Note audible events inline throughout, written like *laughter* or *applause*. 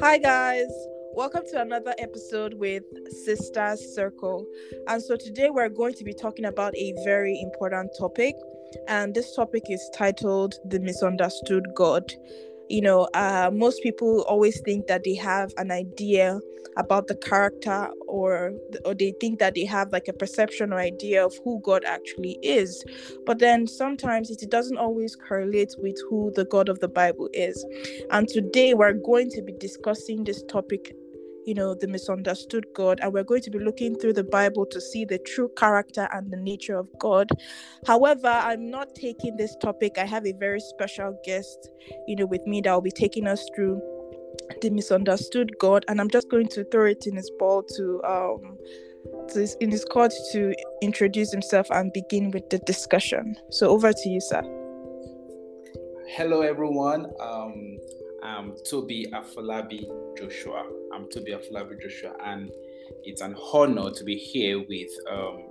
Hi, guys. Welcome to another episode with Sisters Circle. And so today we're going to be talking about a very important topic. And this topic is titled The Misunderstood God you know, uh, most people always think that they have an idea about the character or or they think that they have like a perception or idea of who God actually is. But then sometimes it doesn't always correlate with who the God of the Bible is. And today we're going to be discussing this topic you know, the misunderstood God. And we're going to be looking through the Bible to see the true character and the nature of God. However, I'm not taking this topic. I have a very special guest, you know, with me that will be taking us through the misunderstood God. And I'm just going to throw it in his ball to um to, in his court to introduce himself and begin with the discussion. So over to you, sir. Hello everyone. Um I'm Tobi Afolabi Joshua. I'm Tobi Afolabi Joshua, and it's an honor to be here with um,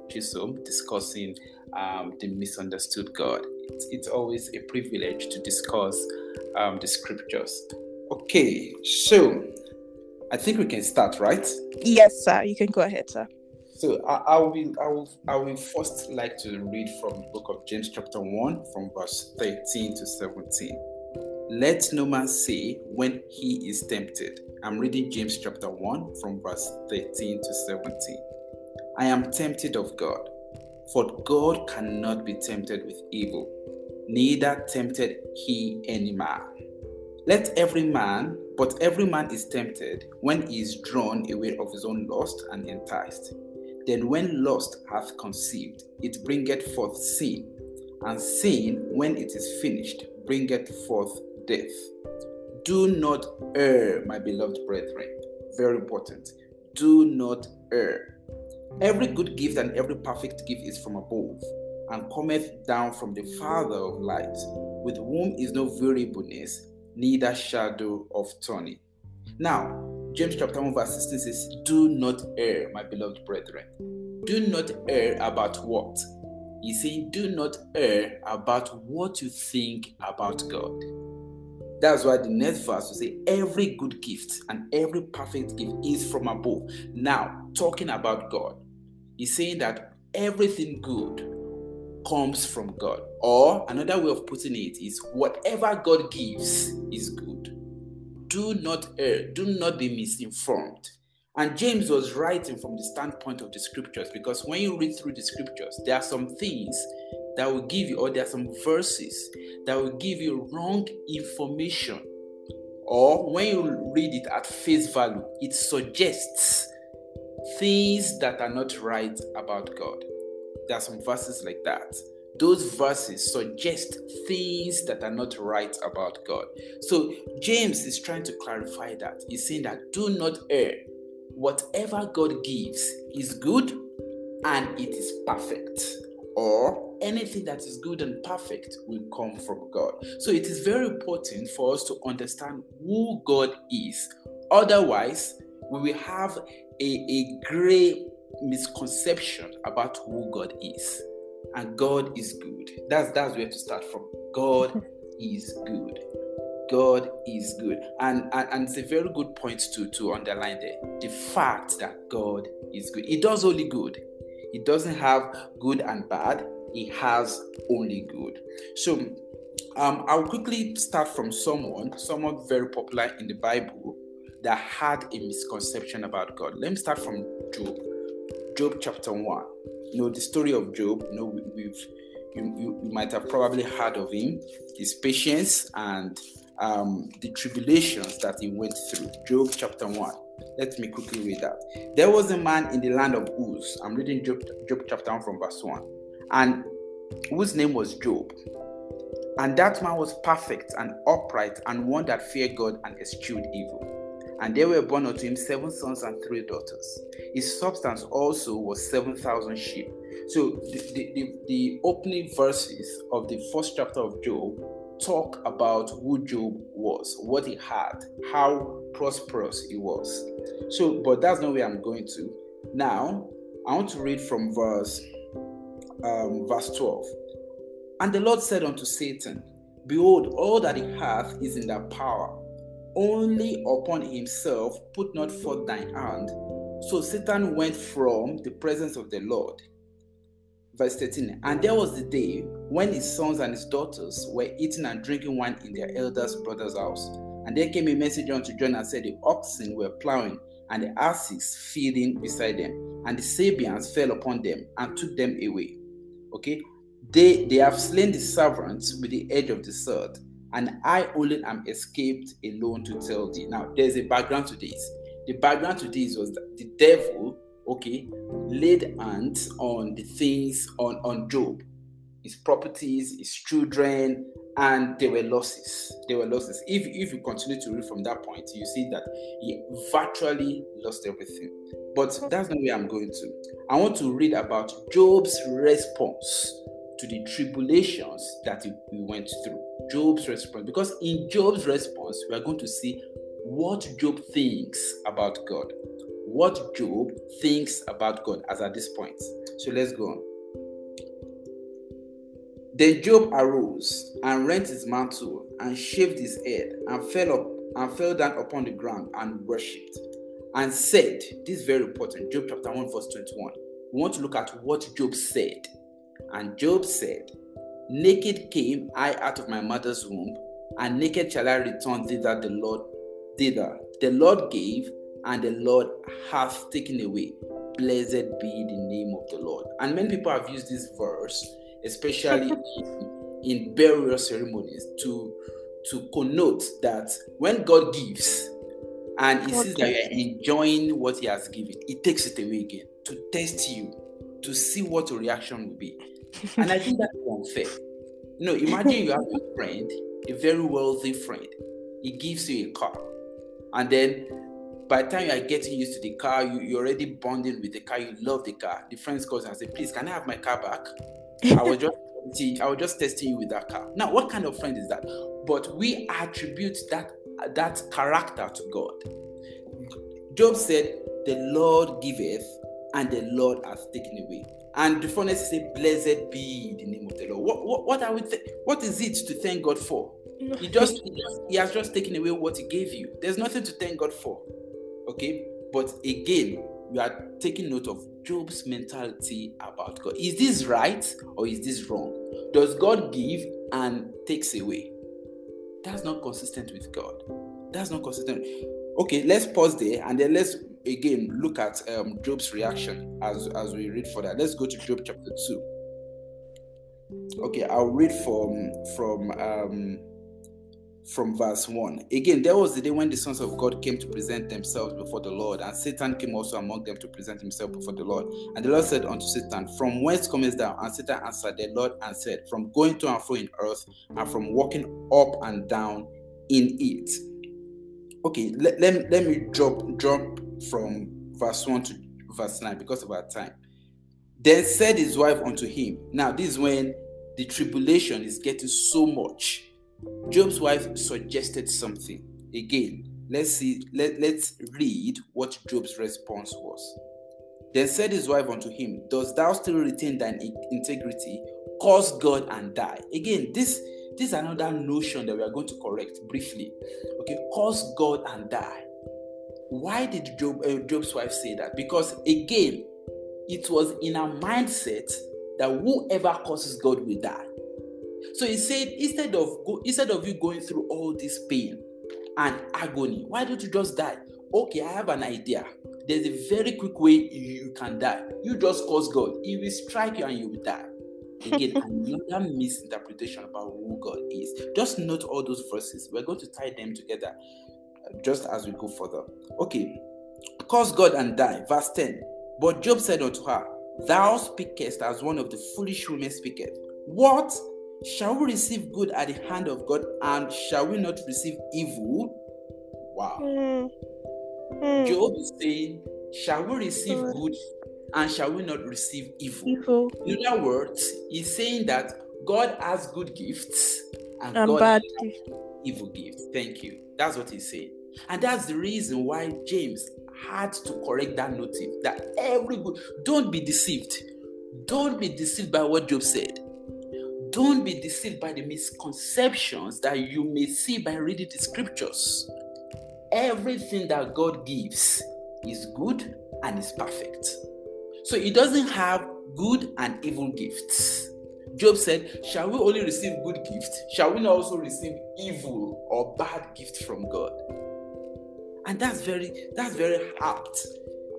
discussing um, the misunderstood God. It's, it's, always a privilege to discuss um, the scriptures. Okay, so I think we can start, right? Yes, sir. You can go ahead, sir. So I, I, will, I will, I will first like to read from the book of James, chapter one, from verse thirteen to seventeen. Let no man say when he is tempted. I'm reading James chapter 1 from verse 13 to 17. I am tempted of God, for God cannot be tempted with evil, neither tempted he any man. Let every man, but every man is tempted when he is drawn away of his own lust and enticed. Then when lust hath conceived, it bringeth forth sin, and sin, when it is finished, bringeth forth death. Do not err, my beloved brethren. Very important. Do not err. Every good gift and every perfect gift is from above, and cometh down from the Father of lights, with whom is no variableness, neither shadow of turning. Now, James chapter 1, verse 16 says, Do not err, my beloved brethren. Do not err about what? He's saying, Do not err about what you think about God. That's why the next verse will say, Every good gift and every perfect gift is from above. Now, talking about God, he's saying that everything good comes from God. Or another way of putting it is, whatever God gives is good. Do not err, do not be misinformed. And James was writing from the standpoint of the scriptures because when you read through the scriptures, there are some things that will give you, or there are some verses that will give you wrong information. Or when you read it at face value, it suggests things that are not right about God. There are some verses like that. Those verses suggest things that are not right about God. So James is trying to clarify that. He's saying that do not err. Whatever God gives is good and it is perfect. Or anything that is good and perfect will come from God. So it is very important for us to understand who God is. Otherwise, we will have a, a gray misconception about who God is. And God is good. That's that's where to start from. God *laughs* is good. God is good. And, and, and it's a very good point to, to underline there. The fact that God is good. He does only good. He doesn't have good and bad it has only good. So um, I'll quickly start from someone, someone very popular in the Bible that had a misconception about God. Let me start from Job. Job chapter 1. You know, the story of Job, you know, we, have you, you, you, might have probably heard of him, his patience and um, the tribulations that he went through. Job chapter 1. Let me quickly read that. There was a man in the land of Uz. I'm reading Job, Job chapter 1 from verse 1 and whose name was Job. And that man was perfect and upright and one that feared God and eschewed evil. And there were born unto him seven sons and three daughters. His substance also was 7,000 sheep. So the, the, the, the opening verses of the first chapter of Job talk about who Job was, what he had, how prosperous he was. So, but that's not where I'm going to. Now, I want to read from verse um, verse 12. And the Lord said unto Satan, Behold, all that he hath is in thy power. Only upon himself put not forth thine hand. So Satan went from the presence of the Lord. Verse 13 And there was the day when his sons and his daughters were eating and drinking wine in their eldest brother's house. And there came a messenger unto John and said, The oxen were plowing, and the asses feeding beside them, and the Sabeans fell upon them and took them away. Okay, they they have slain the servants with the edge of the sword, and I only am escaped alone to tell thee. Now, there's a background to this. The background to this was that the devil, okay, laid hands on the things on, on Job, his properties, his children, and there were losses. There were losses. If, if you continue to read from that point, you see that he virtually lost everything. But that's not where I'm going to. I want to read about Job's response to the tribulations that we went through. Job's response. Because in Job's response, we are going to see what Job thinks about God. What Job thinks about God as at this point. So let's go on. Then Job arose and rent his mantle and shaved his head and fell up and fell down upon the ground and worshipped and said, This is very important. Job chapter 1, verse 21. We want to look at what Job said. And Job said, Naked came I out of my mother's womb, and naked shall I return thither the Lord thither. The Lord gave, and the Lord hath taken away. Blessed be the name of the Lord. And many people have used this verse, especially in, burial ceremonies, to to connote that when God gives and he sees that you're enjoying what he has given, he takes it away again to test you, to see what your reaction will be. And I think that's unfair. You know, imagine you have a friend, a very wealthy friend. He gives you a car. And then by the time you are getting used to the car, you, you're already bonding with the car, you love the car. The friend calls and says, please, can I have my car back? I was just I was just testing you with that car. Now, what kind of friend is that? But we attribute that that character to God. Job said, The Lord giveth, and the Lord hath taken away. And the furnace say, Blessed be the name of the Lord. What, what, what are we th- what is it to thank God for? He just, he just he has just taken away what he gave you. There's nothing to thank God for. Okay? But again, we are taking note of Job's mentality about God. Is this right or is this wrong? Does God give and takes away? That's not consistent with God. That's not consistent. Okay, let's pause there and then let's again look at um, Job's reaction as as we read for that. Let's go to Job chapter two. Okay, I'll read from from um, from verse 1. Again, there was the day when the sons of God came to present themselves before the Lord, and Satan came also among them to present himself before the Lord. And the Lord said unto Satan, From whence comest thou? And Satan answered the Lord and said, From going to and fro in earth, and from walking up and down in it. Okay, let, let, let me drop drop from verse 1 to verse 9 because of our time. Then said his wife unto him, Now, this is when the tribulation is getting so much. Job's wife suggested something. Again, let's see, let, let's read what Job's response was. Then said his wife unto him, Dost thou still retain thine integrity? Curse God and die. Again, this, this is another notion that we are going to correct briefly. Okay, curse God and die. Why did Job, uh, Job's wife say that? Because again, it was in a mindset that whoever curses God will die. So he said, instead of go, instead of you going through all this pain and agony, why don't you just die? Okay, I have an idea. There's a very quick way you can die. You just curse God. He will strike you and you will die. Again, *laughs* another misinterpretation about who God is. Just note all those verses. We're going to tie them together uh, just as we go further. Okay, curse God and die. Verse 10. But Job said unto her, Thou speakest as one of the foolish women speaketh. What? Shall we receive good at the hand of God and shall we not receive evil? Wow. Mm. Mm. Job is saying, Shall we receive mm. good and shall we not receive evil? evil? In other words, he's saying that God has good gifts and, and God bad has evil gifts. Thank you. That's what he's saying. And that's the reason why James had to correct that notice that every good, don't be deceived. Don't be deceived by what Job said. Don't be deceived by the misconceptions that you may see by reading the scriptures. Everything that God gives is good and is perfect. So it doesn't have good and evil gifts. Job said, Shall we only receive good gifts? Shall we not also receive evil or bad gifts from God? And that's very that's very apt.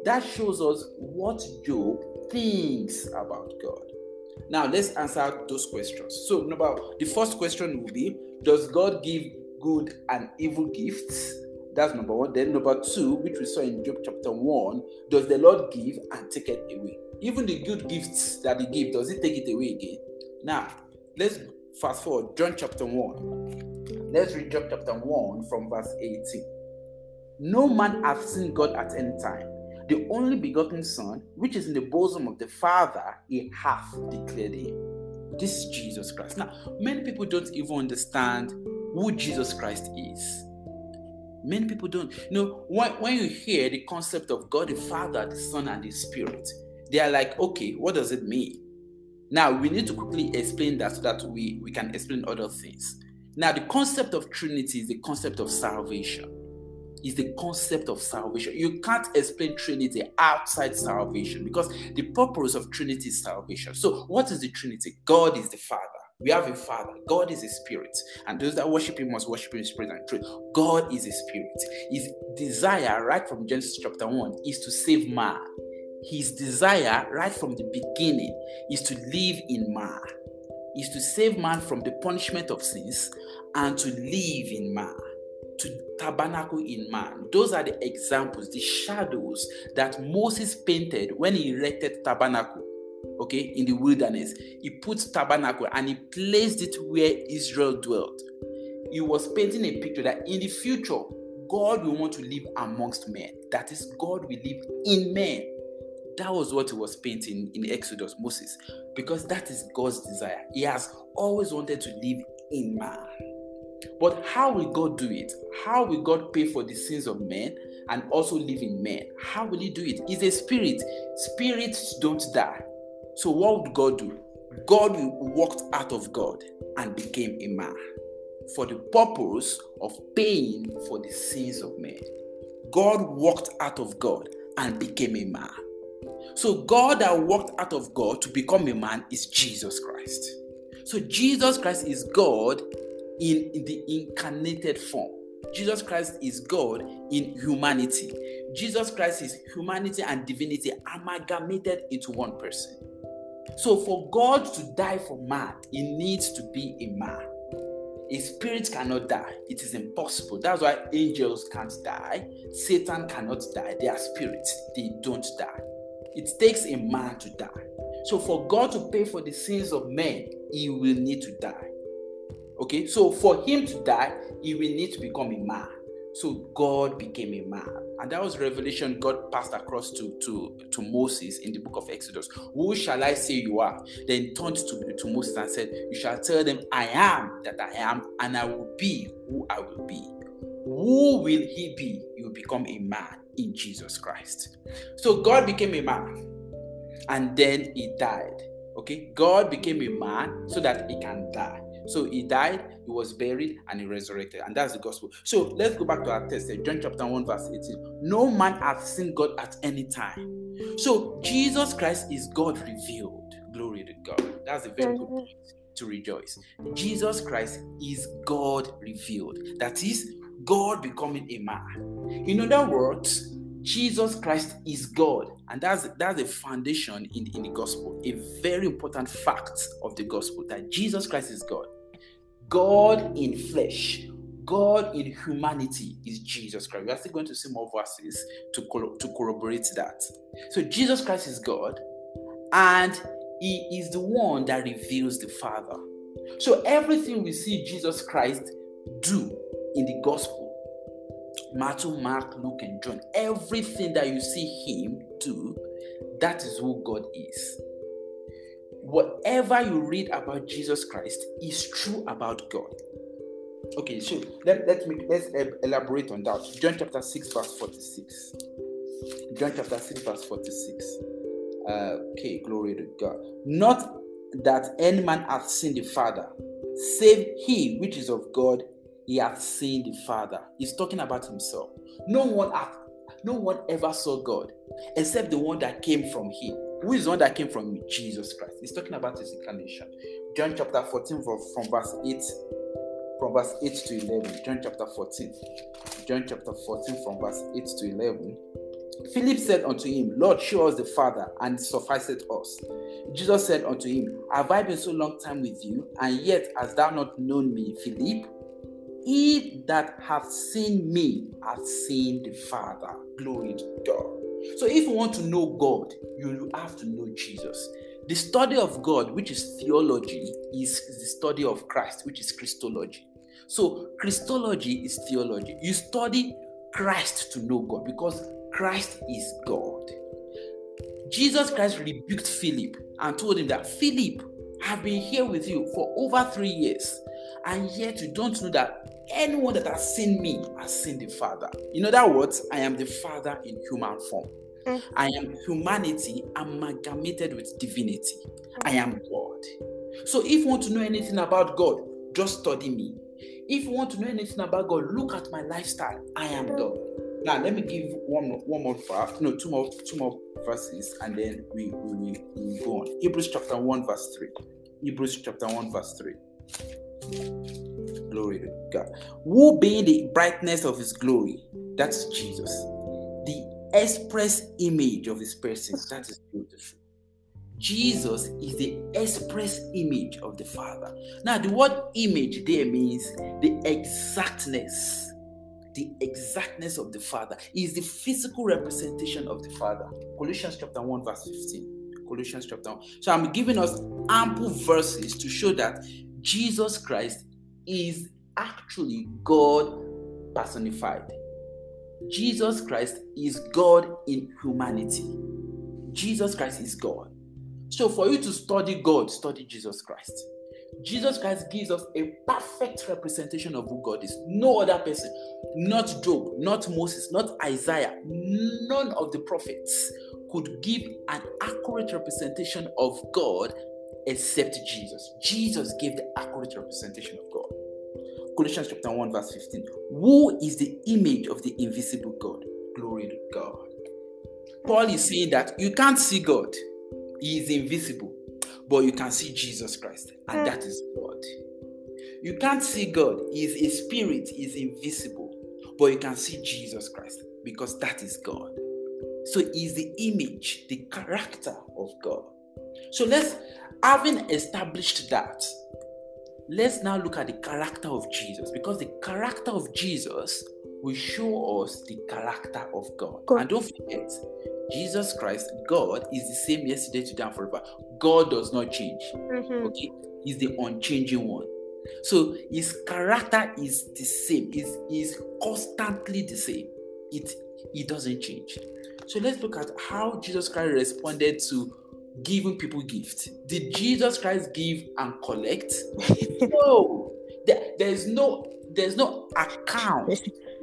That shows us what Job thinks about God. Now let's answer those questions. So number the first question will be Does God give good and evil gifts? That's number one. Then number two, which we saw in Job chapter one, does the Lord give and take it away? Even the good gifts that He gives, does He take it away again? Now let's fast forward. John chapter one. Let's read Job chapter one from verse 18. No man hath seen God at any time the only begotten Son, which is in the bosom of the Father, he hath declared him. This is Jesus Christ. Now, many people don't even understand who Jesus Christ is. Many people don't. You know, when, when you hear the concept of God the Father, the Son, and the Spirit, they are like, okay, what does it mean? Now, we need to quickly explain that so that we, we can explain other things. Now, the concept of Trinity is the concept of salvation is the concept of salvation. You can't explain Trinity outside salvation because the purpose of Trinity is salvation. So, what is the Trinity? God is the Father. We have a Father. God is a Spirit. And those that worship Him must worship Him in spirit and truth. God is a Spirit. His desire, right from Genesis chapter 1, is to save man. His desire, right from the beginning, is to live in man, is to save man from the punishment of sins and to live in man to tabernacle in man. Those are the examples, the shadows that Moses painted when he erected tabernacle. Okay, in the wilderness, he put tabernacle and he placed it where Israel dwelt. He was painting a picture that in the future, God will want to live amongst men. That is, God will live in men. That was what he was painting in Exodus, Moses, because that is God's desire. He has always wanted to live in man. But how will God do it? How will God pay for the sins of men and also live in men? How will He do it? He's a spirit. Spirits don't die. So, what would God do? God walked out of God and became a man for the purpose of paying for the sins of men. God walked out of God and became a man. So, God that walked out of God to become a man is Jesus Christ. So, Jesus Christ is God in, the incarnated form. Jesus Christ is God in humanity. Jesus Christ is humanity and divinity amalgamated into one person. So, for God to die for man, he needs to be a man. A spirit cannot die, it is impossible. That's why angels can't die, Satan cannot die. They are spirits, they don't die. It takes a man to die. So, for God to pay for the sins of men, he will need to die. Okay, so for him to die, he will need to become a man. So God became a man. And that was revelation God passed across to, to, to Moses in the book of Exodus. Who shall I say you are? Then turned to, to Moses and said, You shall tell them, I am that I am, and I will be who I will be. Who will he be? He will become a man in Jesus Christ. So God became a man and then he died. Okay, God became a man so that he can die. So he died, he was buried, and he resurrected. And that's the gospel. So let's go back to our text, John chapter 1, verse 18. No man hath seen God at any time. So Jesus Christ is God revealed. Glory to God. That's a very good point to rejoice. Jesus Christ is God revealed. That is, God becoming a man. In other words, Jesus Christ is God. And that's that's a foundation in, in the gospel, a very important fact of the gospel that Jesus Christ is God. God in flesh, God in humanity is Jesus Christ. We are still going to see more verses to, to corroborate that. So Jesus Christ is God, and He is the one that reveals the Father. So everything we see Jesus Christ do in the gospel Matthew, Mark, Luke, and John, everything that you see him do, that is who God is. Whatever you read about Jesus Christ is true about God. Okay, so let, let me let's elaborate on that. John chapter 6, verse 46. John chapter 6, verse 46. Uh, okay, glory to God. Not that any man hath seen the Father, save he which is of God, he hath seen the Father. He's talking about himself. No one hath, no one ever saw God except the one that came from him. Who is the one that came from me? Jesus Christ. He's talking about his incarnation. John chapter 14 from verse 8 from verse 8 to 11. John chapter 14. John chapter 14 from verse 8 to 11. Philip said unto him, Lord, show us the Father, and sufficeth us. Jesus said unto him, Have I been so long time with you, and yet hast thou not known me, Philip? He that hath seen me hath seen the Father. Glory to God. So, if you want to know God, you have to know Jesus. The study of God, which is theology, is the study of Christ, which is Christology. So, Christology is theology. You study Christ to know God because Christ is God. Jesus Christ rebuked Philip and told him that Philip, I've been here with you for over three years, and yet you don't know that anyone that has seen me has seen the Father. In other words, I am the Father in human form. Mm. I am humanity amalgamated with divinity. I am God. So if you want to know anything about God, just study me. If you want to know anything about God, look at my lifestyle. I am God. Now let me give one more, one more verse, no, two more, two more verses, and then we we will we go on. Hebrews chapter one verse three. Hebrews chapter one verse three. Glory to God. Who being the brightness of His glory, that's Jesus. The express image of His person, that is beautiful. Jesus is the express image of the Father. Now, the word image there means the exactness the exactness of the Father. Is the physical representation of the Father. Colossians chapter 1, verse 15. Colossians chapter 1. So I'm giving us ample verses to show that Jesus Christ is actually God personified. Jesus Christ is God in humanity. Jesus Christ is God. So for you to study God, study Jesus Christ. Jesus Christ gives us a perfect representation of who God is. No other person, not Job, not Moses, not Isaiah, none of the prophets could give an accurate representation of God except Jesus. Jesus gave the accurate representation of God. Colossians chapter 1, verse 15. Who is the image of the invisible God? Glory to God. Paul is saying that you can't see God, He is invisible but you can see Jesus Christ, and hmm. that is God. You can't see God, He is a spirit, He is invisible, but you can see Jesus Christ because that is God. So He is the image, the character of God. So let's, having established that, let's now look at the character of Jesus because the character of Jesus will show us the character of God. God. And don't forget, Jesus Christ, God, is the same yesterday, today, and forever. God does not change. Mm-hmm. Okay, He's the unchanging one. So his character is the same, is is constantly the same. It it doesn't change. So let's look at how Jesus Christ responded to giving people gifts. Did Jesus Christ give and collect? *laughs* no. There, there's no there's no account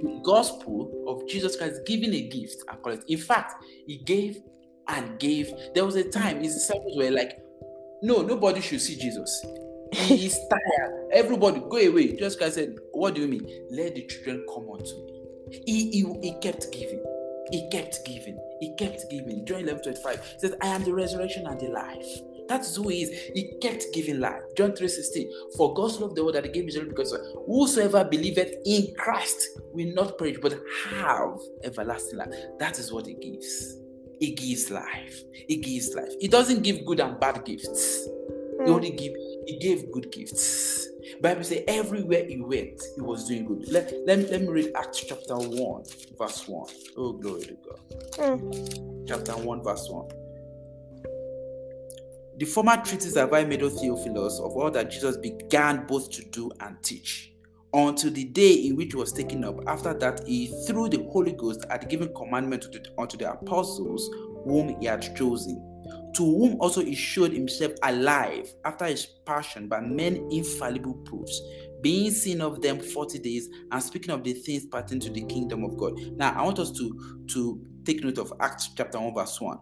the gospel of Jesus Christ giving a gift and collect. In fact, he gave and gave. There was a time his disciples were like, No, nobody should see Jesus. He *laughs* is tired. Everybody go away. Jesus Christ said, What do you mean? Let the children come unto me. He, he, he kept giving. He kept giving. He kept giving. John 11 25 says, I am the resurrection and the life. That's who he is. He kept giving life. John 3:16. For God loved the world that he gave his only because whosoever believeth in Christ will not perish but have everlasting life. That is what he gives. He gives life. He gives life. He doesn't give good and bad gifts. Mm. He hmm. only give he gave good gifts. Bible says everywhere he went, he was doing good. Let, let, me, let me read Acts chapter 1, verse 1. Oh, glory to God. Mm. Chapter 1, verse 1. The former treatise have I made, O Theophilus, of all that Jesus began both to do and teach, until the day in which he was taken up. After that, he, through the Holy Ghost, had given commandment to the, unto the apostles whom he had chosen, to whom also he showed himself alive after his passion by many infallible proofs, being seen of them 40 days and speaking of the things pertaining to the kingdom of God. Now, I want us to, to take note of Acts chapter 1, verse 1.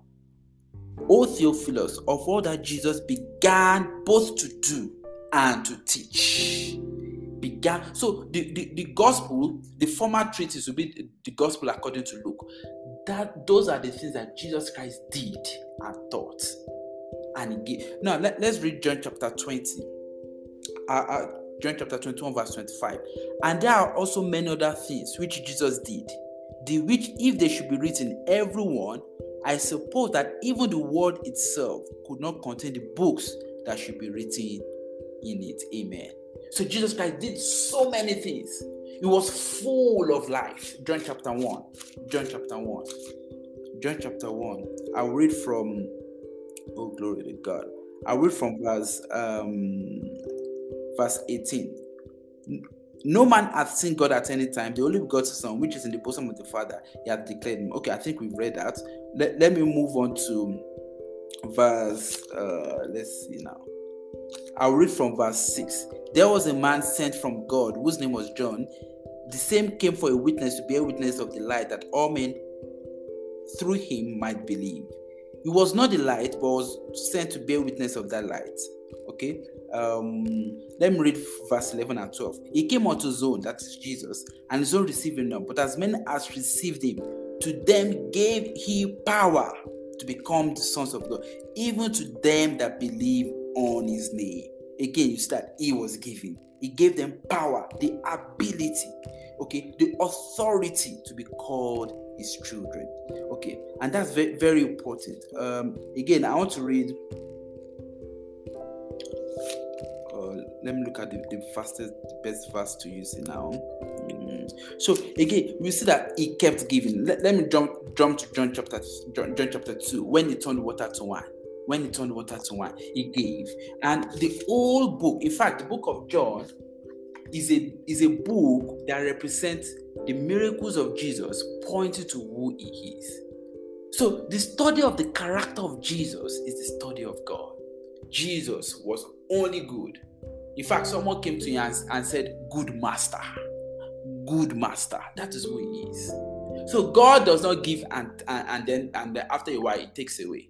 O Theophilus, of all that Jesus began both to do and to teach. Began. So the, the, the gospel, the former treatise will be the, gospel according to Luke. That those are the things that Jesus Christ did and taught. And gave. Now let, let's read John chapter 20. Uh, uh, John chapter 21, verse 25. And there are also many other things which Jesus did, the which, if they should be written, everyone, I suppose that even the word itself could not contain the books that should be written in it. Amen. So Jesus Christ did so many things. He was full of life. John chapter 1. John chapter 1. John chapter 1. I'll read from, oh, glory to God. I'll read from verse um, verse 18. No man hath seen God at any time. The only begotten Son, which is in the bosom of the Father, he hath declared him. Okay, I think we've read that. Let, let me move on to verse, uh, let's see now. I'll read from verse 6. There was a man sent from God whose name was John. The same came for a witness to bear witness of the light that all men through him might believe. He was not the light, but was sent to bear witness of that light. Okay, um, let me read verse 11 and 12. He came unto own, that is Jesus, and own received him not. But as many as received him, to them gave he power to become the sons of God, even to them that believe on his name. Again, you start, he was giving. He gave them power, the ability, okay, the authority to be called his children. Okay, and that's very, very important. Um, again, I want to read let me look at the, the fastest, the best verse to use now. Mm. So again, we see that he kept giving. Let, let me jump jump to John chapter John, John chapter two. When he turned water to wine, when he turned water to wine, he gave. And the whole book, in fact, the book of John is a is a book that represents the miracles of Jesus, pointing to who he is. So the study of the character of Jesus is the study of God. Jesus was only good. In fact, someone came to him and, said, Good master. Good master. That is who he is. So God does not give and, and, and then and after a while he takes away.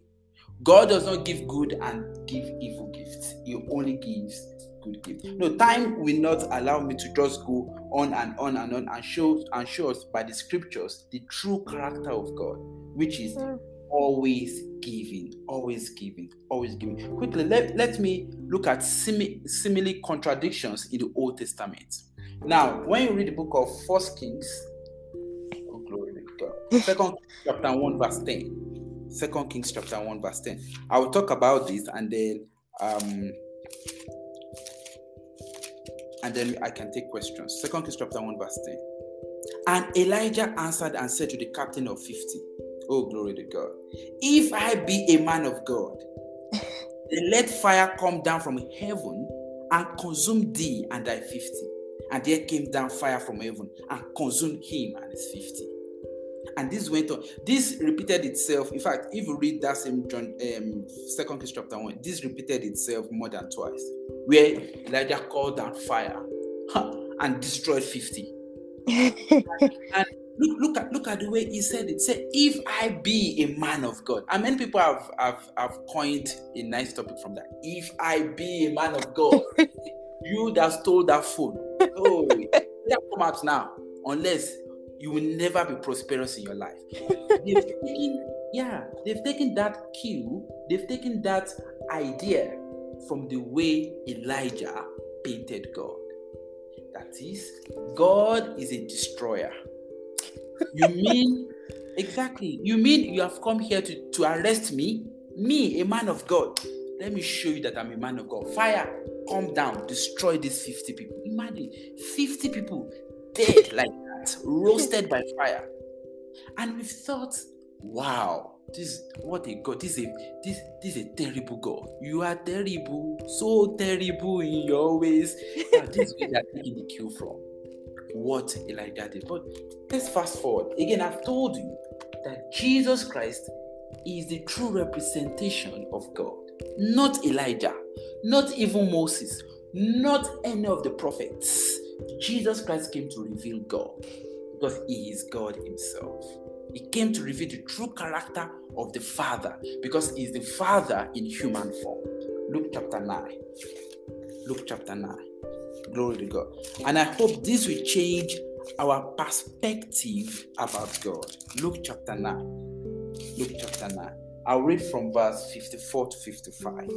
God does not give good and give evil gifts. He only gives good gifts. No, time will not allow me to just go on and on and on and show and show us by the scriptures the true character of God, which is hmm always giving, always giving, always giving. Quickly, let, let me look at simi- similar contradictions in the Old Testament. Now, when you read the book of First Kings, oh glory to God, *laughs* Second chapter 1, verse 10. Second Kings chapter 1, verse 10. I will talk about this and then um and then I can take questions. Second Kings chapter 1, verse 10. And Elijah answered and said to the captain of 50, Oh, glory to God. If I be a man of God, *laughs* then let fire come down from heaven and consume thee and thy 50. And there came down fire from heaven and consumed him and his 50. And this went on. This repeated itself. In fact, if you read that same John, um, Second Kings chapter one, this repeated itself more than twice, where Elijah called down fire and destroyed fifty. and Look, look at look at the way he said it. Say, if I be a man of God. And many people have have, have coined a nice topic from that. If I be a man of God, *laughs* you that stole that phone. Oh, that come out now. Unless you will never be prosperous in your life. *laughs* They've taken, yeah, they've taken that cue, they've taken that idea from the way Elijah painted God. That is, God is a destroyer. You *laughs* mean exactly? You mean you have come here to, to arrest me? Me, a man of God. Let me show you that I'm a man of God. Fire, come down, destroy these 50 people. Imagine 50 people dead like that, roasted by *laughs* fire. And we've thought, wow, this what a God. This is a this this is a terrible God. You are terrible, so terrible in your ways. *laughs* Now, this is where they are taking the cue from what Elijah did. But let's fast forward. Again, I've told you that Jesus Christ is the true representation of God, not Elijah, not even Moses, not any of the prophets. Jesus Christ came to reveal God because he is God himself. He came to reveal the true character of the Father because he's the Father in human form. Luke chapter 9. Luke chapter 9. Glory to God. And I hope this will change our perspective about God. Luke chapter 9. Luke chapter 9. I'll read from verse 54 to 55.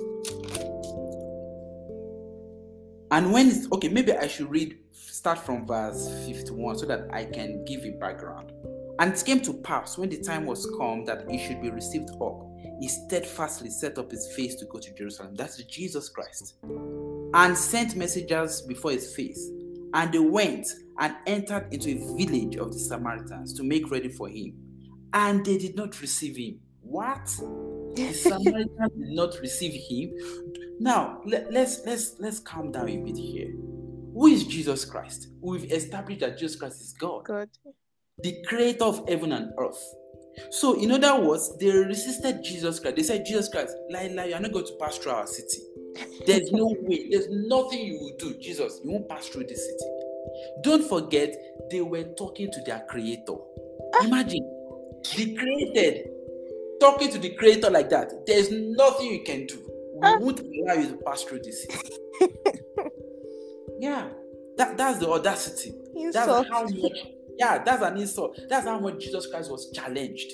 And when it's okay, maybe I should read start from verse 51 so that I can give a background. And it came to pass when the time was come that he should be received up, he steadfastly set up his face to go to Jerusalem. That's Jesus Christ. And sent messengers before his face. And they went and entered into a village of the Samaritans to make ready for him. And they did not receive him. What? The *laughs* Samaritans did not receive him. Now let, let's let's let's calm down a bit here. Who is Jesus Christ? We've established that Jesus Christ is God. God. The creator of heaven and earth. So, in other words, they resisted Jesus Christ. They said, Jesus Christ, lie, lie, you're not going to pass through our city. There's no *laughs* way, there's nothing you will do. Jesus, you won't pass through this city. Don't forget, they were talking to their creator. Ah. Imagine, the created talking to the creator like that. There's nothing you can do. We ah. won't allow you to pass through this city. *laughs* yeah, that, that's the audacity. Insult. That's how much, yeah, that's an insult. That's how much Jesus Christ was challenged.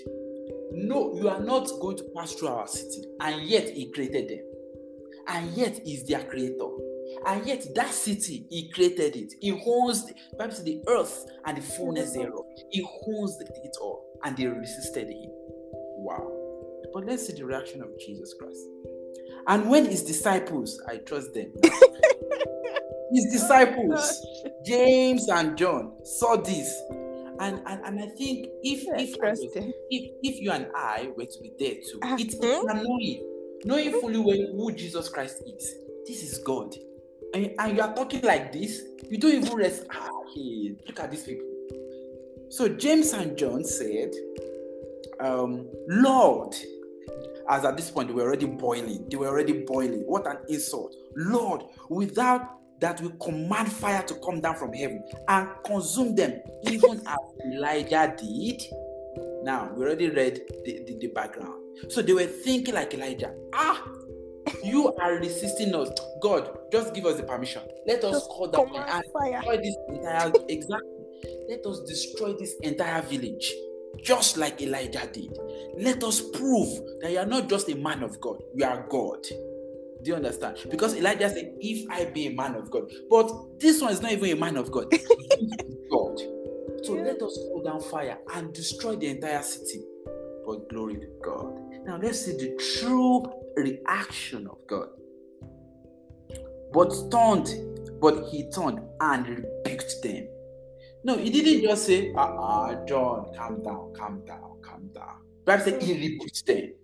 No, you are not going to pass through our city. And yet he created them. And yet he's their creator. And yet that city, he created it. He owns perhaps the earth and the fullness thereof. He owns it all. And they resisted him. Wow. But let's see the reaction of Jesus Christ. And when his disciples, I trust them, *laughs* his *laughs* disciples, James and John, saw this. And, and, and I think if if, was- if if you and I were to be there too, it's, hmm? it's annoying. Knowing fully well who Jesus Christ is. This is God. And, and you are talking like this, you don't even rest. Ah, hey, look at these people. So James and John said, um, Lord, as at this point they were already boiling, they were already boiling. What an insult. Lord, without that we command fire to come down from heaven and consume them, even as Elijah did. Now, we already read the, the, the background. So they were thinking like Elijah, ah, you are resisting us. God, just give us the permission. Let us Just call down and fire. destroy this entire exactly. Let us destroy this entire village, just like Elijah did. Let us prove that you are not just a man of God, you are God. Do you understand? Because Elijah said, If I be a man of God, but this one is not even a man of God, God. So Yeah. let us call down fire and destroy the entire city. But glory to God. Now let's see the true reaction of God. But turned, but he turned and rebuked them. No, he didn't just say, uh uh John, calm down, calm down, calm down. Bible said he rebuked them.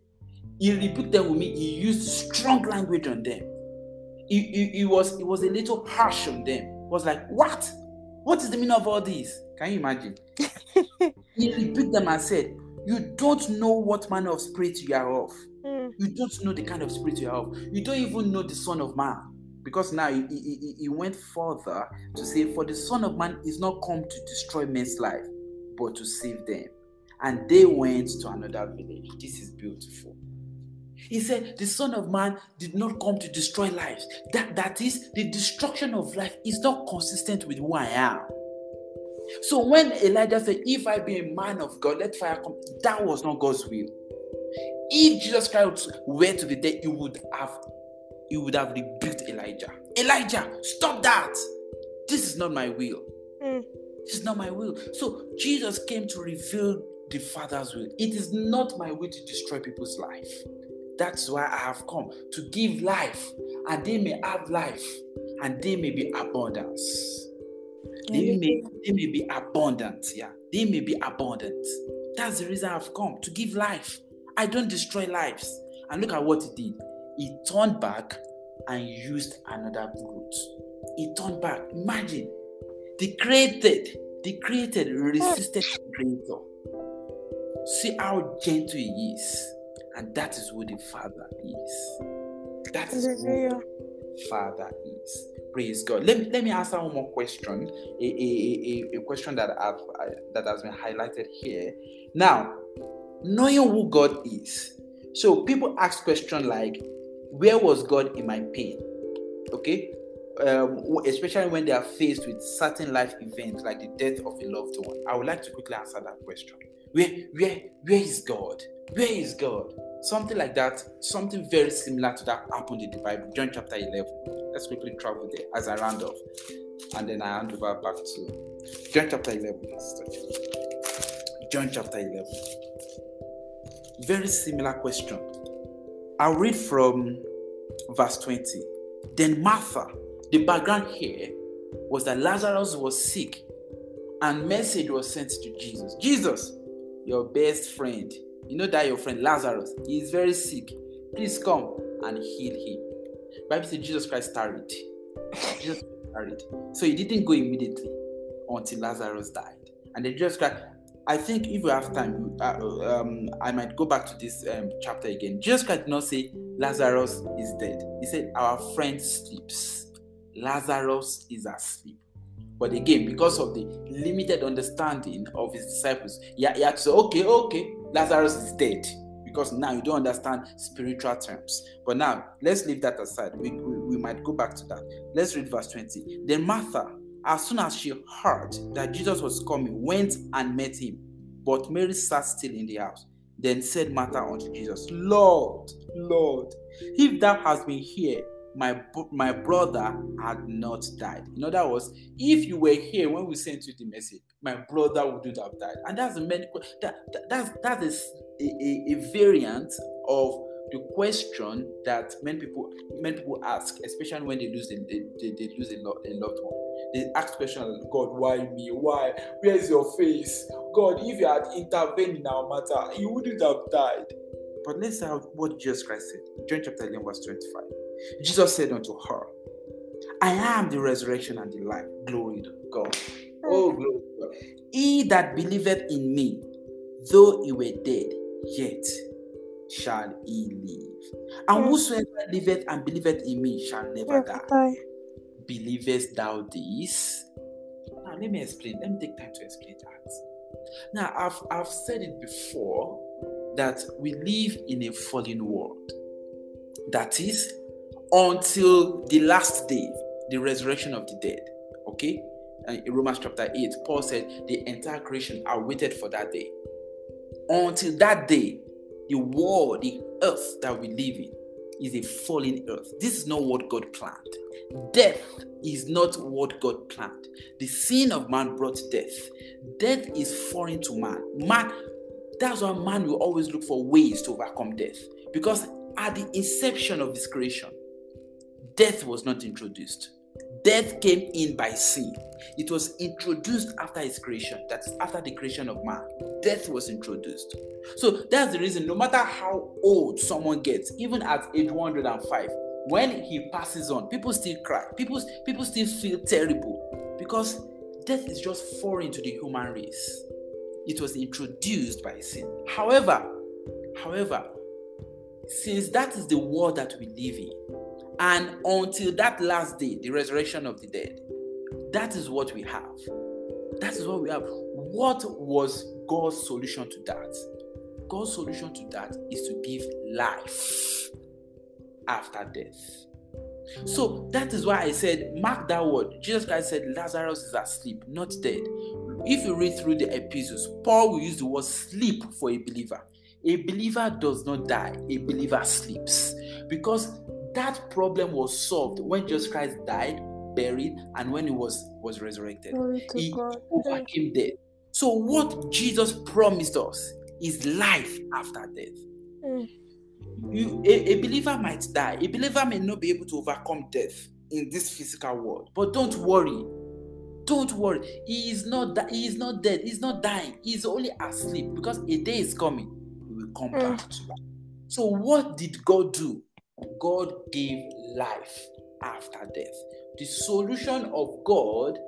He rebuked them with me. He used strong language on them. He, he, he was he was a little harsh on them. Was like, what? What is the meaning of all this? Can you imagine? *laughs* he rebuked them and said, You don't know what manner of spirit you are of. Mm. You don't know the kind of spirit you are of. You don't even know the Son of Man. Because now he, he- he went further to say, For the Son of Man is not come to destroy men's life, but to save them. And they went to another village. This is beautiful. He said, The Son of Man did not come to destroy lives. That, that is, the destruction of life is not consistent with who I am. So when Elijah said, If I be a man of God, let fire come, that was not God's will. If Jesus Christ were to be dead, he would have he would have rebuked Elijah. Elijah, stop that. This is not my will. Mm. This is not my will. So Jesus came to reveal the Father's will. It is not my will to destroy people's life. That's why I have come to give life, and they may have life, and they may be abundance. They may, they may be abundant. Yeah, they may be abundant. That's the reason I've come to give life. I don't destroy lives. And look at what he did. He turned back and used another route. He turned back. Imagine the created, the created resisted the creator. See how gentle he is. And that is who the Father is. That is who. Father is. Praise God. Let me let me answer one more question. A, a, a, a question that I've that has been highlighted here. Now, knowing who God is. So people ask question like, where was God in my pain? Okay. Um, especially when they are faced with certain life events like the death of a loved one. I would like to quickly answer that question. Where, where, where is God? Where is God? Something like that, something very similar to that happened in the Bible, John chapter 11. Let's quickly travel there as I round off. And then I hand over back to John chapter 11. John chapter 11. Very similar question. I'll read from verse 20. Then Martha, the background here was that Lazarus was sick and message was sent to Jesus. Jesus, your best friend, you know that your friend Lazarus, he is very sick. Please come and heal him. Bible says Jesus Christ tarried. Jesus tarried. So he didn't go immediately until Lazarus died. And then Jesus Christ, I think if we have time, uh, um, I might go back to this um, chapter again. Jesus Christ did not say Lazarus is dead. He said our friend sleeps. Lazarus is asleep. But again, because of the limited understanding of his disciples, he, he had to say, okay, okay, Lazarus is dead. Because now you don't understand spiritual terms. But now, let's leave that aside. We, we, we might go back to that. Let's read verse 20. Then Martha, as soon as she heard that Jesus was coming, went and met him. But Mary sat still in the house. Then said Martha unto Jesus, Lord, Lord, if thou hast been here, my my brother had not died. In other words, if you were here when we sent you the message, my brother would not have died. And that's a many that, that that's that is a, a, a variant of the question that many people many people ask, especially when they lose a, they, they, they lose a, lot, a loved one. They ask questions, God, why me? Why? Where is your face? God, if you had intervened in our matter, you wouldn't have died. But let's see what Jesus Christ said. John chapter 11, verse 25. Jesus said unto her, I am the resurrection and the life. Glory to God. Oh, glory. He that believeth in me, though he were dead, yet shall he live. And hmm. whosoever liveth and believeth in me shall never die. Believest thou this? Now let me explain. Let me take time to explain that. Now I've I've said it before that we live in a fallen world. That is until the last day, the resurrection of the dead. Okay? And in Romans chapter 8, Paul said the entire creation are waited for that day. Until that day, the world, the earth that we live in, is a fallen earth. This is not what God planned. Death is not what God planned. The sin of man brought death. Death is foreign to man. Man, that's why man will always look for ways to overcome death. Because at the inception of this creation, death was not introduced. Death came in by sin. It was introduced after his creation. That's after the creation of man. Death was introduced. So that's the reason, no matter how old someone gets, even at age 105, when he passes on, people still cry. People, people still feel terrible because death is just foreign to the human race. It was introduced by sin. However, however, since that is the world that we live in, and until that last day, the resurrection of the dead, that is what we have. That is what we have. What was God's solution to that? God's solution to that is to give life after death. So that is why I said, mark that word. Jesus Christ said, Lazarus is asleep, not dead. If you read through the epistles, Paul will use the word sleep for a believer. A believer does not die, a believer sleeps. Because that problem was solved when Jesus Christ died, buried, and when he was, was resurrected. He God. overcame death. So, what Jesus promised us is life after death. Mm. You, a, a believer might die, a believer may not be able to overcome death in this physical world, but don't worry. Don't worry. He is not that he is not dead. He's not dying. He's only asleep because a day is coming. He will come mm. back to life. So what did God do? God gave life after death. The solution of God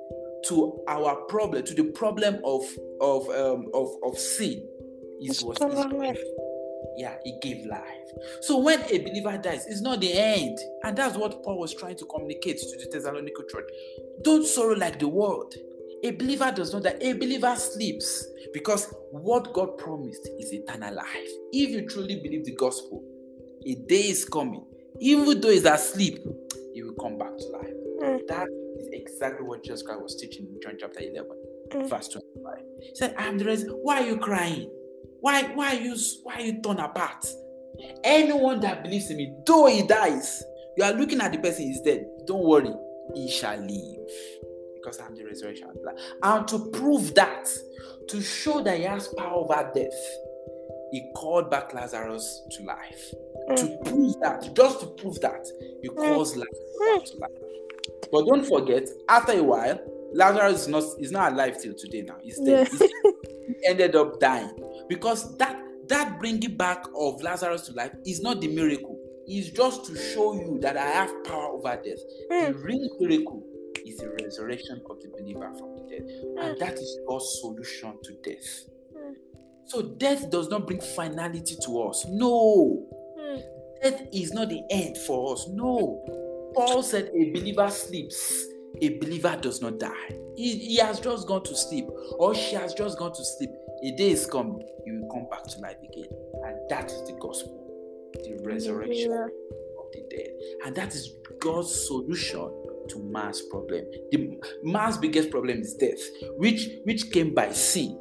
to our problem, to the problem of of um, of, of sin, is was Yeah, he gave life. So when a believer dies, it's not the end. And that's what Paul was trying to communicate to the Thessalonica church. Don't sorrow like the world. A believer does not die. A believer sleeps because what God promised is eternal life. If you truly believe the gospel, a day is coming. Even though he's asleep, he will come back to life. Mm. That is exactly what Jesus Christ was teaching in John chapter 11, mm. verse 25. He said, I am the reason. Why are you crying? Why, why are you why are you torn apart? Anyone that believes in me, though he dies, you are looking at the person, he's dead. Don't worry, he shall live. Because I'm the resurrection and life. And to prove that, to show that he has power over death, he called back Lazarus to life. Mm. To prove that, just to prove that, he mm. calls Lazarus mm. to life. But don't forget, after a while, Lazarus is not is not alive till today now. He's dead. Yeah. he ended up dying because that that bringing back of Lazarus to life is not the miracle. It's just to show you that I have power over death. Mm. The real miracle is the resurrection of the believer from the dead, mm. and that is God's solution to death. Mm. So death does not bring finality to us. No, hmm. death is not the end for us. No, Paul said a believer sleeps. A believer does not die. He, he has just gone to sleep, or she has just gone to sleep a day is coming, he will come back to life again. And that is the gospel, the resurrection yeah. of the dead. And that is God's solution to man's problem. The man's biggest problem is death, which which came by sin.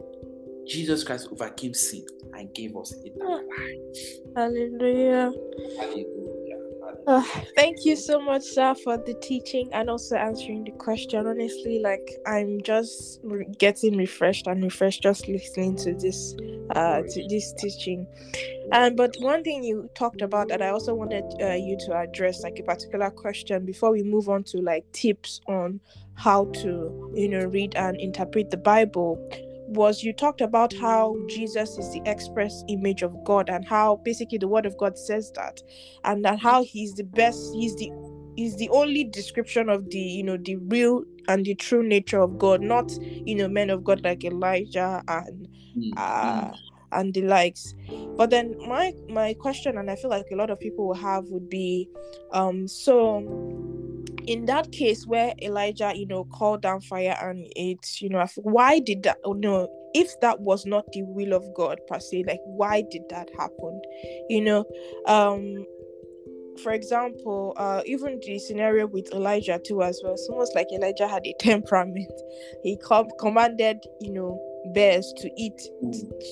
Jesus Christ overcame sin and gave us eternal life. Hallelujah. Hallelujah. Uh, thank you so much, sir, for the teaching and also answering the question. Honestly, like I'm just re- getting refreshed and refreshed just listening to this, uh, to this teaching. Um, but one thing you talked about that I also wanted uh, you to address, like a particular question, before we move on to like tips on how to, you know, read and interpret the Bible was you talked about how Jesus is the express image of God and how basically the word of God says that. And that how he's the best he's the he's the only description of the you know the real and the true nature of God not you know men of God like Elijah and mm, uh and the likes. But then my my question and I feel like a lot of people will have would be um so in that case where Elijah, you know, called down fire and it's, you know, why did that? Oh, no, if that was not the will of God per se, like why did that happen? You know, um, for example, uh, even the scenario with Elijah too, as well. It's almost like Elijah had a *laughs* temperament. He com- commanded, you know, bears to eat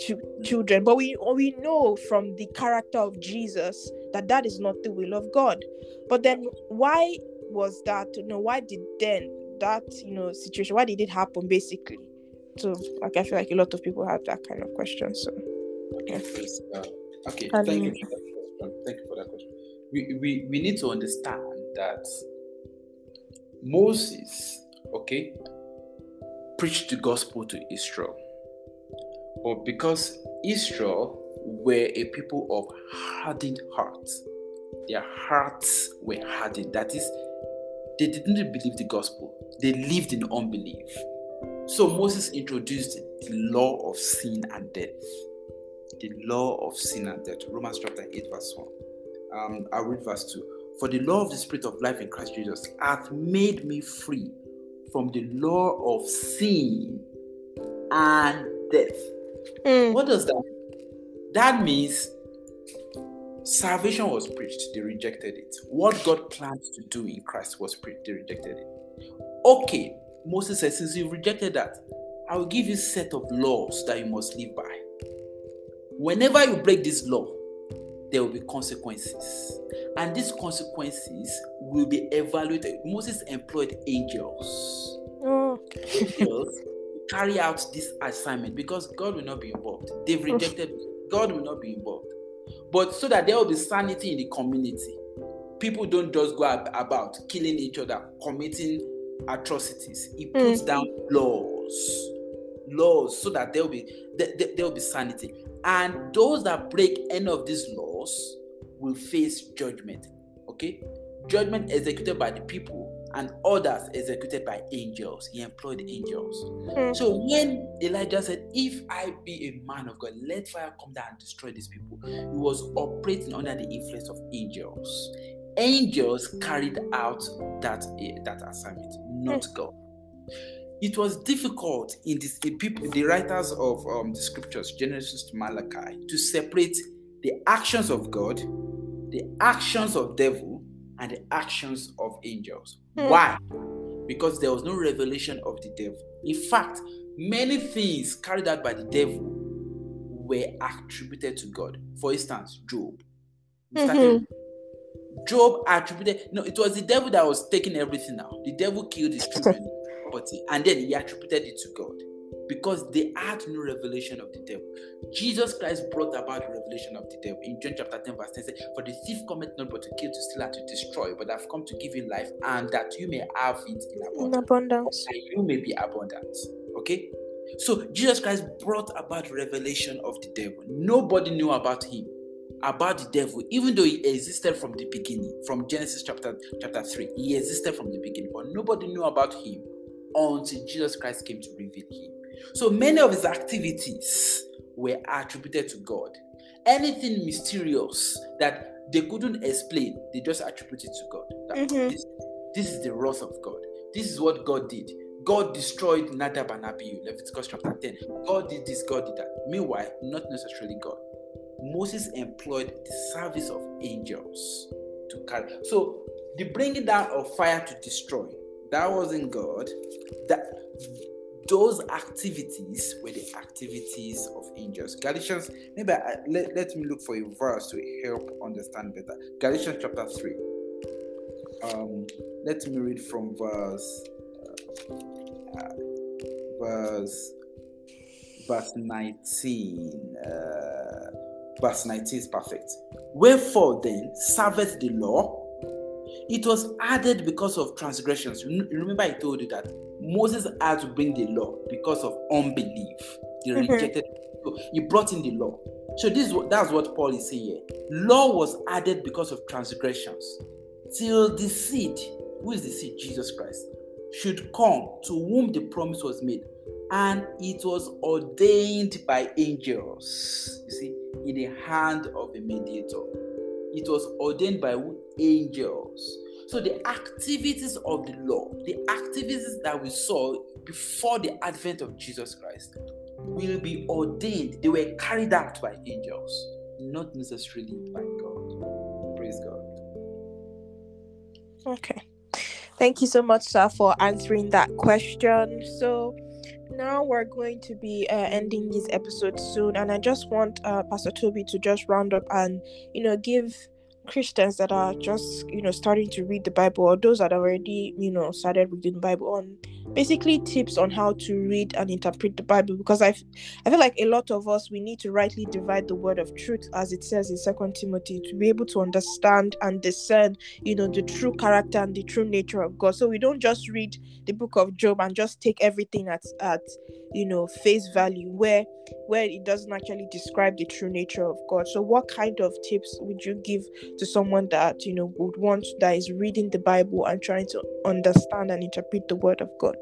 ch- children, but we we know from the character of Jesus that that is not the will of God. But then, why was that you know why did then that you know situation why did it happen basically? So like i feel like a lot of people have that kind of question so yeah. Uh, okay thank you thank you for that question. We, we we need to understand that moses okay preached the gospel to israel. But because israel were a people of hardened hearts their hearts were hardened. That is they didn't believe the gospel, they lived in unbelief. So Moses introduced the law of sin and death. The law of sin and death. Romans chapter 8, verse 1. Um, I'll read verse 2. For the law of the Spirit of life in Christ Jesus hath made me free from the law of sin and death. Mm. What does that mean? That means Salvation was preached, they rejected it. What God planned to do in Christ was preached, they rejected it. Okay, Moses said, Since you rejected that, I will give you a set of laws that you must live by. Whenever you break this law, there will be consequences. And these consequences will be evaluated. Moses employed angels. Oh. angels carry out this assignment because God will not be involved. They've rejected, *laughs* God will not be involved but so that there will be sanity in the community. People don't just go about killing each other, committing atrocities. He puts mm. down laws, laws, so that there will be there will be sanity. And those that break any of these laws will face judgment. Okay, judgment executed by the people and others executed by angels. He employed angels. Hmm. So when Elijah said, If I be a man of God, let fire come down and destroy these people, he was operating under the influence of angels. Angels carried out that, eh, that assignment, not God. It was difficult in this in people, the writers of um, the scriptures, Genesis to Malachi, to separate the actions of God, the actions of devil, and the actions of angels. Hmm. Why? Because there was no revelation of the devil. In fact, many things carried out by the devil were attributed to God. For instance, Job. Started- Job attributed no, it was the devil that was taking everything now. The devil killed his *laughs* children, property, and then he attributed it to God because they had no revelation of the devil. Jesus Christ brought about the revelation of the devil in John chapter 10, verse 10 says, For the thief cometh not but to kill, to steal, and to destroy, but I've come to give you life, and that you may have it in In abundance abundance. and you may be abundant. Okay? So Jesus Christ brought about revelation of the devil. Nobody knew about him, about the devil, even though he existed from the beginning, from Genesis chapter chapter 3. He existed from the beginning, but nobody knew about him until Jesus Christ came to reveal him. So many of his activities were attributed to God. Anything mysterious that they couldn't explain, they just attributed to God. That Mhm. this, this is the wrath of God. This is what God did. God destroyed Nadab and Abihu, Leviticus chapter 10. God did this, God did that. Meanwhile, not necessarily God. Moses employed the service of angels to carry. So the bringing down of fire to destroy, that wasn't God. That those activities were the activities of angels. Galatians, maybe I, let, let me look for a verse to help understand better. Galatians chapter 3. Um, let me read from verse uh, verse verse 19 uh, verse 19 is perfect wherefore then serveth the law it was added because of transgressions. Remember i told you that moses had to bring the law because of unbelief. They Mhm. rejected so he brought in the law. So this that's what paul is saying here. Law was added because of transgressions till the seed who is the seed? Jesus christ should come to whom the promise was made. And it was ordained by angels you see in the hand of a mediator it was ordained by angels. So the activities of the law the activities that we saw before the advent of jesus christ will be ordained. They were carried out by angels not necessarily by god. Praise god. Okay. Thank you so much, sir, for answering that question. So now we're going to be uh, ending this episode soon, and I just want uh, Pastor Tobi to just round up and you know give Christians that are just you know starting to read the Bible or those that already you know started reading the Bible on basically tips on how to read and interpret the Bible because I I feel like a lot of us we need to rightly divide the word of truth as it says in Second Timothy to be able to understand and discern you know the true character and the true nature of God. So we don't just read the book of Job and just take everything at at you know face value where where it doesn't actually describe the true nature of God. So what kind of tips would you give to someone that you know would want that is reading the Bible and trying to understand and interpret the word of God?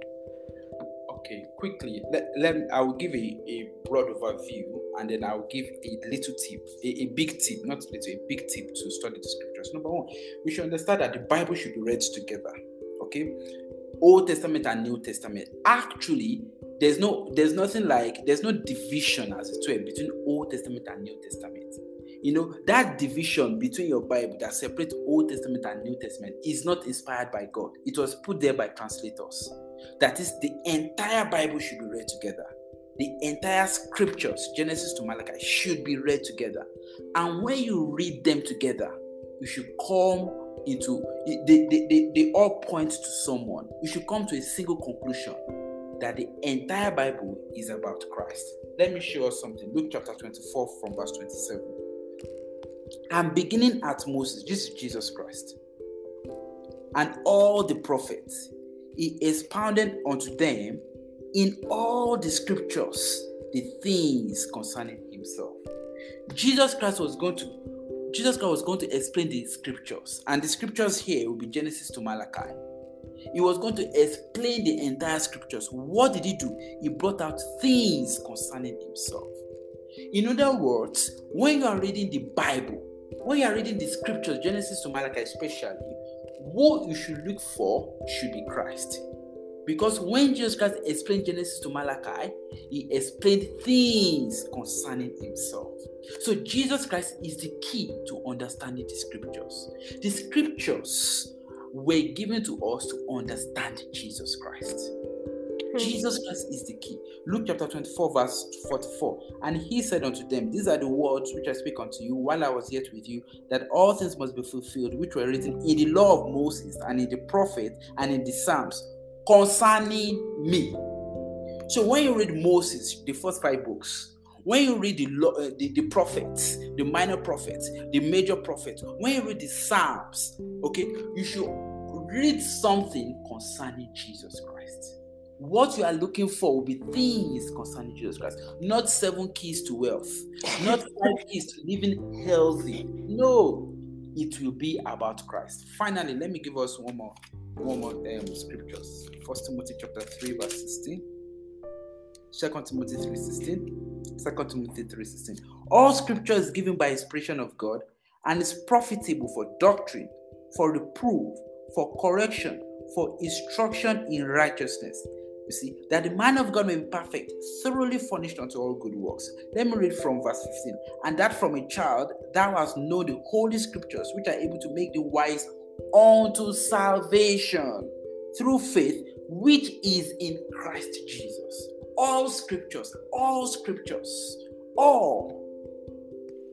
Okay, quickly, let, let I will give a, a broad overview and then I'll give a little tip, a, a big tip, not little, a big tip to study the scriptures. Number one, we should understand that the Bible should be read together. Okay, Old Testament and New Testament. Actually, there's no there's nothing like there's no division as it were between Old Testament and New Testament. You know, that division between your Bible that separates Old Testament and New Testament is not inspired by God. It was put there by translators. That is, the entire Bible should be read together. The entire scriptures, Genesis to Malachi, should be read together. And when you read them together, you should come into they, they, they, they all point to someone. You should come to a single conclusion that the entire Bible is about Christ. Let me show us something. Luke chapter 24 from verse 27. And beginning at Moses, this is Jesus Christ, and all the prophets, he expounded unto them in all the scriptures the things concerning himself. Jesus Christ was going to Jesus Christ was going to explain the scriptures, and the scriptures here will be Genesis to Malachi. He was going to explain the entire scriptures. What did he do? He brought out things concerning himself. In other words, when you are reading the Bible, when you are reading the scriptures, Genesis to Malachi especially, what you should look for should be Christ. Because when Jesus Christ explained Genesis to Malachi, he explained things concerning himself. So Jesus Christ is the key to understanding the scriptures. The scriptures were given to us to understand Jesus Christ. Hmm. Jesus Christ is the key. Luke chapter 24, verse 44. And he said unto them, These are the words which I speak unto you while I was yet with you, that all things must be fulfilled, which were written in the law of Moses, and in the prophet, and in the Psalms, concerning me. So when you read Moses, the first five books, when you read the, uh, the, the prophets, the minor prophets, the major prophets, when you read the Psalms, okay, you should read something concerning Jesus Christ. What you are looking for will be things concerning Jesus Christ, not seven keys to wealth, not *laughs* five keys to living healthy. No, it will be about Christ. Finally, let me give us one more, one more um, scriptures. First Timothy chapter 3, verse 16. Second Timothy 3 16. 2 Timothy 3 16. All scripture is given by inspiration of God and is profitable for doctrine, for reproof, for correction, for instruction in righteousness. You see, that the man of God may be perfect, thoroughly furnished unto all good works. Let me read from verse 15. And that from a child thou hast known the holy scriptures, which are able to make thee wise unto salvation through faith, which is in Christ Jesus all scriptures, all scriptures, all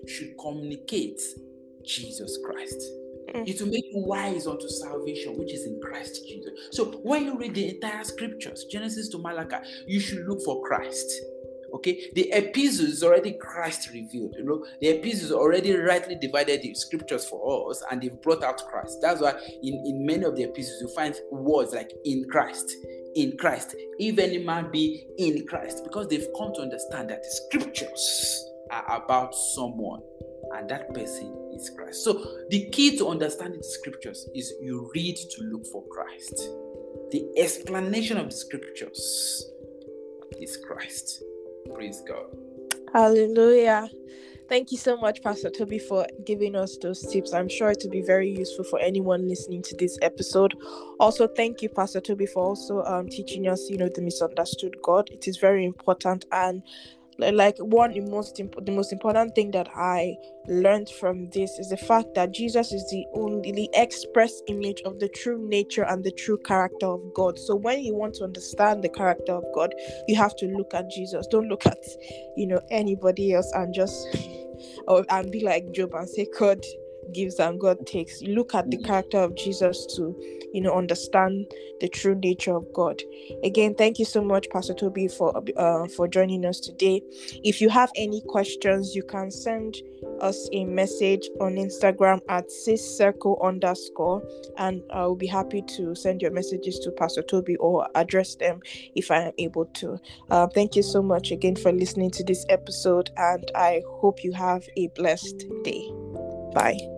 should communicate Jesus Christ. Mm. It will make you wise unto salvation, which is in Christ Jesus. So when you read the entire scriptures, Genesis to Malachi, you should look for Christ. Okay, the epistles is already Christ revealed. You know, the epistles already rightly divided the scriptures for us, and they've brought out Christ. That's why in, in many of the epistles you find words like in Christ, in Christ, if any man be in Christ, because they've come to understand that the scriptures are about someone, and that person is Christ. So, the key to understanding the scriptures is you read to look for Christ. The explanation of the scriptures is Christ. Praise God. Hallelujah. Thank you so much, Pastor Tobi, for giving us those tips. I'm sure it will be very useful for anyone listening to this episode. Also, thank you, Pastor Tobi, for also um, teaching us, you know, the misunderstood God. It is very important, and like one the most imp- the most important thing that I learned from this is the fact that Jesus is the only the express image of the true nature and the true character of God. So when you want to understand the character of God, you have to look at Jesus. Don't look at you know anybody else and just *laughs* or and be like Job and say God gives and God takes. You look at the character of Jesus to, you know, understand the true nature of God. Again, thank you so much, Pastor Tobi, for uh, for joining us today. If you have any questions, you can send us a message on Instagram at ciscircle underscore, and I will be happy to send your messages to Pastor Tobi or address them if I am able to. Uh, thank you so much again for listening to this episode, and I hope you have a blessed day. Bye.